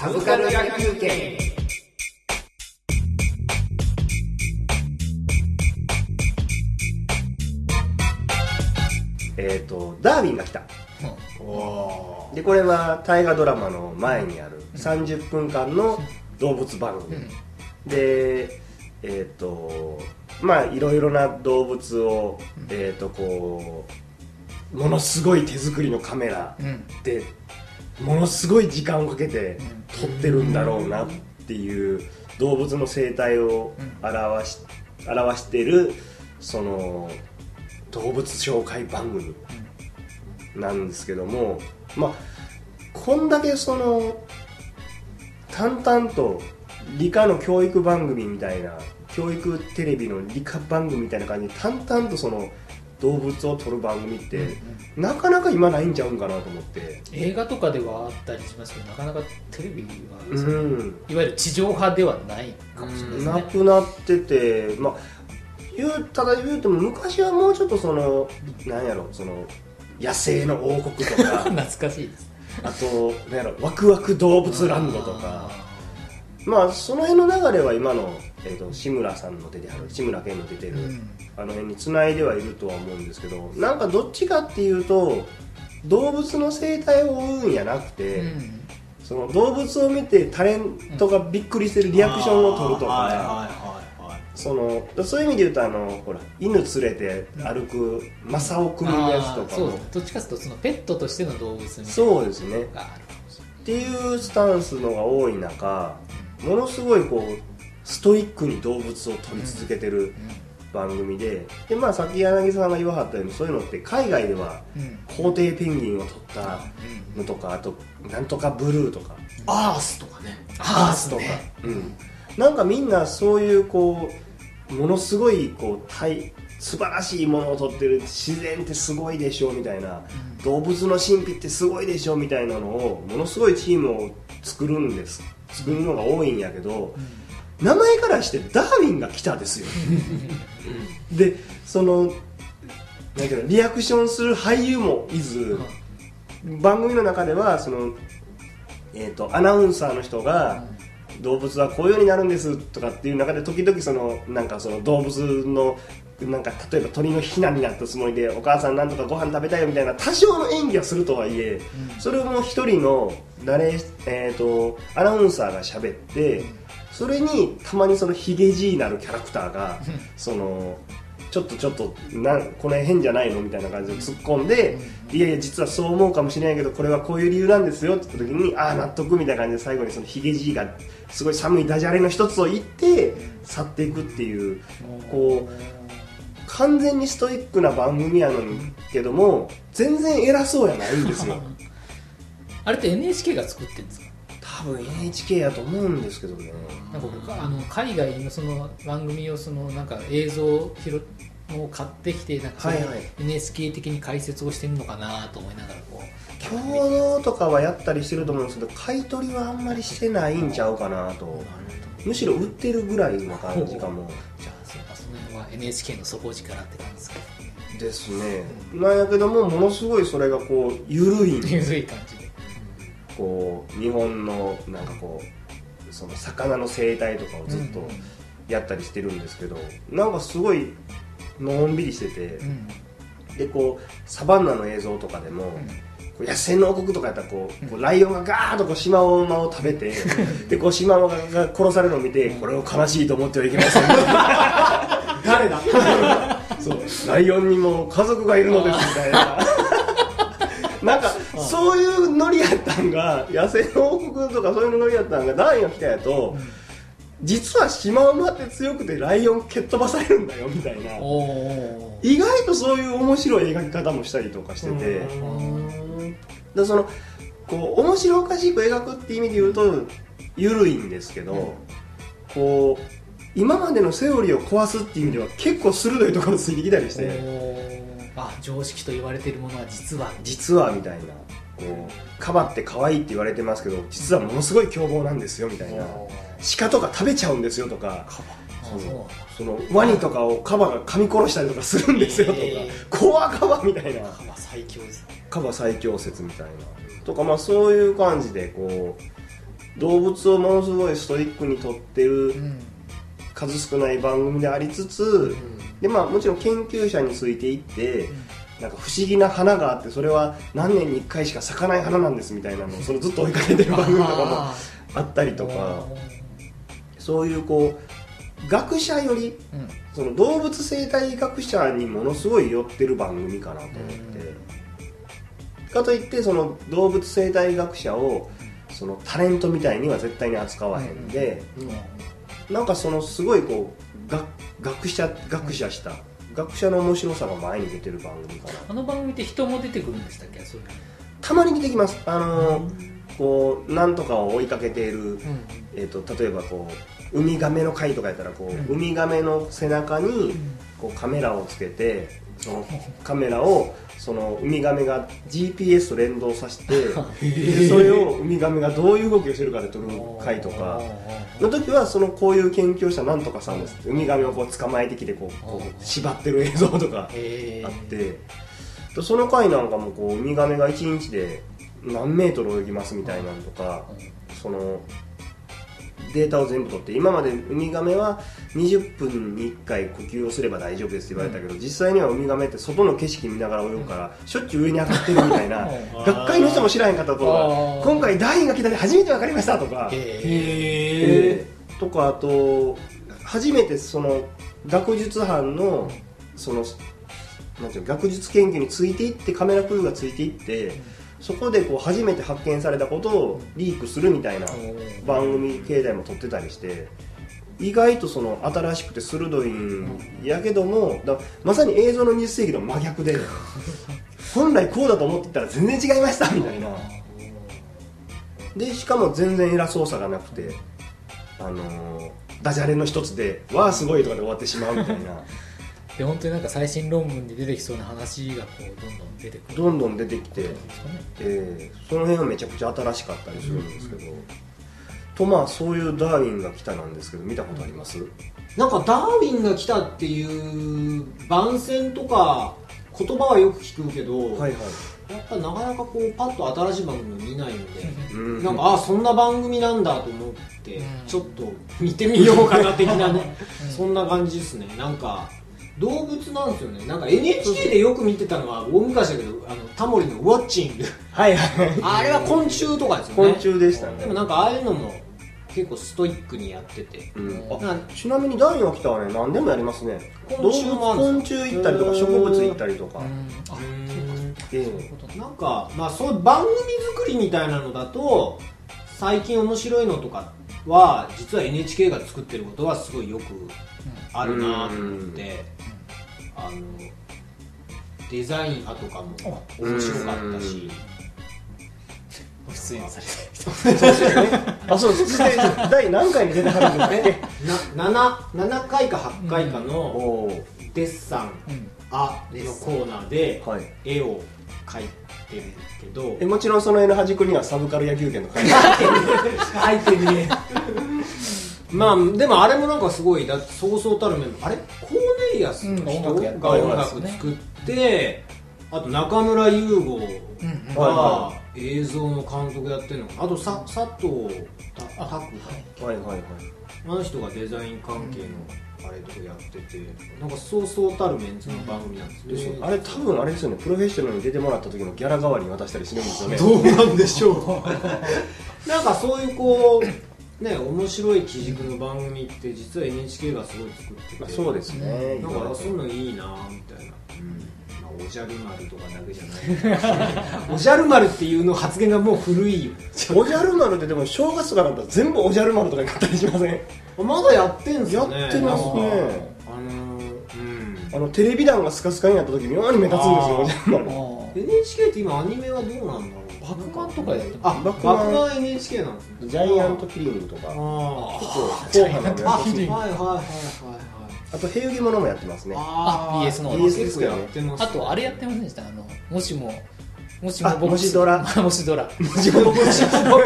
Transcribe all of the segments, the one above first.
サブカル野球券えっ、とダーウィンが来た。でこれは大河ドラマの前にある30分間の動物番組、でえっ、とまあいろいろな動物を、えっ、とこうものすごい手作りのカメラうん。でものすごい時間をかけて撮ってるんだろうなっていう動物の生態を表し表してるその動物紹介番組なんですけどもまあこんだけその淡々と理科の教育番組みたいな教育テレビの理科番組みたいな感じで淡々とその動物を撮る番組ってなかなか今ないんちゃうんかなと思って。映画とかではあったりしますけどなかなかテレビは、うん。いわゆる地上波ではないかもしれないですなね、くなっててまあ言うただ言うても昔はもうちょっとそのなんやろその野生の王国とか 懐かしいです。あとなんやろワクワク動物ランドとかまあその辺の流れは今の、えー、と志村さんの出てはる志村けんの出てる、うん。あの辺につないではいるとは思うんですけどなんかどっちかっていうと動物の生態を追うんやなくて、うん。その動物を見てタレントがびっくりしてるリアクションを取るとか、そのそういう意味で言うとあのほら犬連れて歩く正雄君のやつとあーそうどっちかというとそのペットとしての動物みたいな。そうですね。っていうスタンスのが多い中ものすごいこうストイックに動物を撮り続けてる番組でで、まあ、さっき柳さんが言わはったようにそういうのって海外では皇帝ペンギンを撮ったのとかあとなんとかブルーとか。アースとかね。アースとか、ね。うん、なんかみんなそういうこうものすごいこう大素晴らしいものを撮ってる。自然ってすごいでしょみたいな、動物の神秘ってすごいでしょみたいなのをものすごいチームを作るんです作るのが多いんやけど、名前からしてダーウィンが来たですよ。でそのなんていうのリアクションする俳優もいず、番組の中ではその、えー、とアナウンサーの人が、動物はこういうようになるんですとかっていう中で時々そのなんかその動物のなんか例えば鳥のヒナになったつもりでお母さんなんとかご飯食べたいよみたいな多少の演技はするとはいえ、それをもう一人の誰、えー、とアナウンサーが喋ってそれにたまにそのヒゲじいなるキャラクターがそのちょっとちょっとなんこの辺変じゃないの？みたいな感じで突っ込んで、いやいや実はそう思うかもしれないけどこれはこういう理由なんですよって言った時にああ納得みたいな感じで最後にそのヒゲじいがすごい寒いダジャレの一つを言って去っていくっていうこう完全にストイックな番組やのにけども全然偉そうやないんですよ。あれって NHK が作ってるんですか？多分 NHK やと思うんですけどね。なんか僕あの海外のその番組をそのなんか映像を拾を買ってきてなんかそ NHK 的に解説をしてるのかなと思いながらこう共同とかはやったりしてると思うんですけど買い取りはあんまりしてないんちゃうかなと。むしろ売ってるぐらいの感じかも。じゃあそうかその辺は NHK の底力って感じですか？ですね。なんやけどもものすごいそれがこう緩い。んですゆるい感じ。でこう日本のなんかこうその魚の生態とかをずっとやったりしてるんですけど、なんかすごいのんびりしてて、うん。でこうサバンナの映像とかでも、こう野生の王国とかやったらこう,、こうライオンがガーッとこうシマウマを食べてでこうシマウマが殺されるのを見てこれを悲しいと思ってはいけません。誰だ？そうライオンにも家族がいるのですみたいな。なんかそういうノリやったんが野生の王国とかそういうノリやったんがダーウィンが来たやと、実はシマウマって強くてライオン蹴っ飛ばされるんだよみたいな。意外とそういう面白い描き方もしたりとかしてて。でそのこう面白おかしく描くって意味で言うと緩いんですけど、こう今までのセオリーを壊すっていう意味では結構鋭いところついてきたりして。あ常識と言われているものは実は実はみたいなこうカバって可愛いって言われてますけど実はものすごい凶暴なんですよみたいな。鹿とか食べちゃうんですよとか。あそのワニとかをカバが噛み殺したりとかするんですよとか、え。ー怖カバみたいな。カバ最強ですね。カバ最強説みたいな。とかまあそういう感じでこう動物をものすごいストイックに撮ってるうん。数少ない番組でありつつ、でまあ、もちろん研究者についていって、なんか不思議な花があってそれは何年に1回しか咲かない花なんですみたいなのを それずっと追いかけてる番組とかもああったりとか。そういうこう学者よりーうん。その動物生態学者にものすごい寄ってる番組かなと思って、かといってその動物生態学者をそのタレントみたいには絶対に扱わへんで、なんかそのすごいこうが学者学者した学者の面白さが前に出てる番組かな。あの番組って人も出てくるんでしたっけ？そういうたまに出てきます。あのーこうなんとかを追いかけている、うん。えー、と例えばこうウミガメの回とかやったらこう、うん。ウミガメの背中にこうカメラをつけてそのカメラをそのウミガメが GPS と連動させてでそれをウミガメがどういう動きをしてるかで撮る回とか。の時はそのこういう研究者なんとかさんです。ウミガメをこう捕まえてきてこうこう縛ってる映像とかへあって。でその回なんかもこうウミガメが1日で何メートル泳ぎますみたいなのとかそのデータを全部取って今までウミガメは20分に1回呼吸をすれば大丈夫ですって言われたけど、実際にはウミガメって外の景色見ながら泳ぐからしょっちゅう上に上がってるみたいなうん 学会の人も知らへんかったとこあがー。今回団員が来たで初めて分かりましたとか。へへえーとかあと初めてその学術班のそのなんていうの学術研究についていってカメラクルーがついていってそこでこう初めて発見されたことをリークするみたいなー。番組形態も撮ってたりして意外とその新しくて鋭いんやけどもだまさに映像の20世紀の真逆で 本来こうだと思ってたら全然違いましたみたいな。でしかも全然偉そうさがなくてあのーダジャレの一つで「わあすごい」とかで終わってしまうみたいなで本当になんか最新論文に出てきそうな話がこうどんどん出てくる。どんどん出てきて、ね。えーその辺はめちゃくちゃ新しかったりするんですけど、とまあそういうダーウィンが来たなんですけど見たことあります？なんかダーウィンが来たっていう番宣とか言葉はよく聞くけど、はいはい。やっぱなかなかこうパッと新しい番組を見ないんで、うん。なんかあそんな番組なんだと思って、うん。ちょっと見てみようかな的なね、うん。そんな感じですね。なんか動物なんですよね。なんか NHK でよく見てたのは大昔だけどあのタモリの「ウォッチング。はいはい」あれは昆虫とかですよ昆ね虫でしたね。でもなんかああいうのも結構ストイックにやってて。うん。ちなみにダーウィンが来たはね。何でもやりますね。動昆虫物昆虫行ったりとか植物行ったりとか。うん。あえそういうことなんかまあそう番組作りみたいなのだと最近面白いのとかは実は NHK が作ってることはすごいよくあるなと思ってあのデザイン画とかも面白かったし。ご出演された人。あそうです第何回に出てはるんですかえな 7, 7回か8回かおのおデッサンうんあのコーナーではい。絵を描いてるけど。えもちろんその絵の端っこにはサブカル野球拳の書い てある書いてねまあでもあれもなんかすごいだそうそうたるメンバーあれ？コーネリアスの人が音楽作ってあと中村優吾が映像の監督やってるのかな。あとさ佐藤拓はいはいはい。あの人がデザイン関係のあれとかやっててなんかそうそうたるメンツの番組なんですね、あれ多分あれですよね。プロフェッショナルに出てもらった時のギャラ代わりに渡したりするんですよね。どうなんでしょう。なんかそういうこうね面白い基軸の番組って実は NHK がすごい作ってて。そうですね。なんかそういうのいいなみたいな、まあ、おじゃる丸とかだけじゃない。おじゃる丸っていうの発言がもう古いよ。おじゃる丸ってでも正月とかだったら全部おじゃる丸とかになったりしません？まだやってんすよね。やってますね。あのーうん。あのテレビ団がスカスカになった時妙に目立つんですよおじゃる丸。あ NHK って今アニメはどうなんだろう？バックマンとかやってあバックマンバックマン NHK なんですね。ジャイアントキリングとか。あ結構硬派なのやつあはいはいはいはいはい。あと平泳ものもやってますね。あ BS の。BS ですよねやってますあとあれやってませんでした？あのもしももしももしドラ。もしドラ。もしもボックスド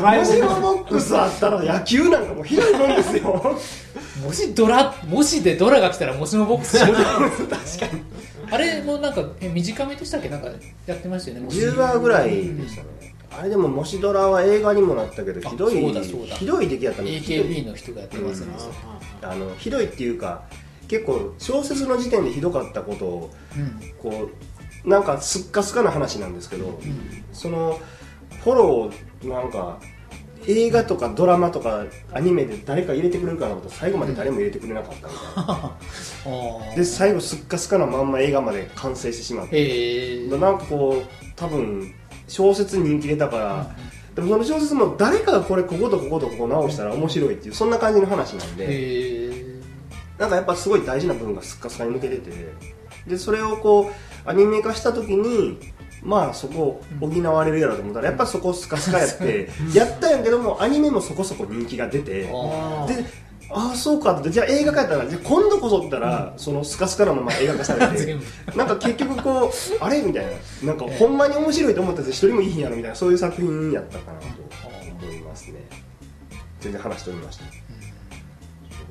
もしもボックスあったら野球なんかもうひどいもんですよ。もしドラもしでドラが来たらもしもボックスしよう確かに。あれもなんかえ短めでしたっけ？なんかやってましたよねもし。10話ぐらいでしたね。あれでももしドラは映画にもなったけどあひどいひどい出来やったの。AKB の人がやってますね、あのひどいっていうか結構小説の時点でひどかったことをうんこうなんかすっかすかな話なんですけど、そのフォローなんか映画とかドラマとかアニメで誰か入れてくれるかなと最後まで誰も入れてくれなかったみたいな、で最後すっかすかなまんま映画まで完成してしまって。へえなんかこう多分小説人気出たから、でもその小説も誰かがこれこことこことここ直したら面白いっていうそんな感じの話なんで、へえなんかやっぱすごい大事な部分がすっかすかに抜けてて。でそれをこうアニメ化した時にまあそこ補われるやろうと思ったらやっぱそこスカスカやってやったんやけどもアニメもそこそこ人気が出てあでああそうかってじゃあ映画化やったらじゃあ今度こそったら、そのスカスカなまま映画化されて なんか結局こうあれ？みたいな。なんかほんまに面白いと思ったやつ一人もいいひんやろみたいなそういう作品やったかなと思いますね。全然話しておりました。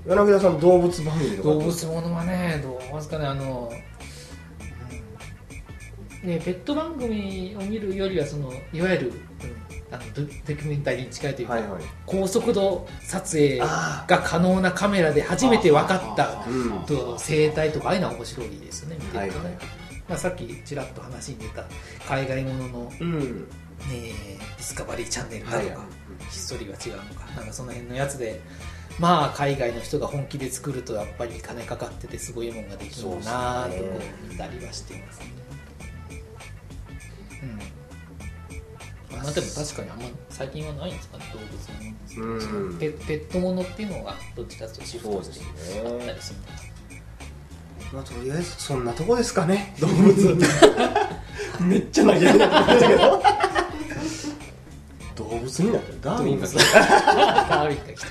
柳田さん動物番組とか動物ものはねどうますかね？あの、うんね、ペット番組を見るよりはそのいわゆる、うんあのドドキュメンタリーに近いというか、はいはい。高速度撮影あが可能なカメラで初めて分かったうん。と生態とかああいうのは面白いですよね見てはいるとね、はい。まあ、さっきちらっと話に出た海外ものの、うん。ね、ディスカバリーチャンネルだとか、はいはい。ひっそりは違うのかなんかその辺のやつでまあ海外の人が本気で作るとやっぱり金かかっててすごいもんができるなぁとこう見たりはしてますねうん。まあでも確かにあんま最近はないんですかね動物ものうん。ペペットものっていうのがどっちかというとシフトしてそうですねあったりするまあとりあえずそんなとこですかね動物。めっちゃ投げやりなってましたけど。動物になってる。ダーウィンが来た。ダーウィンが来た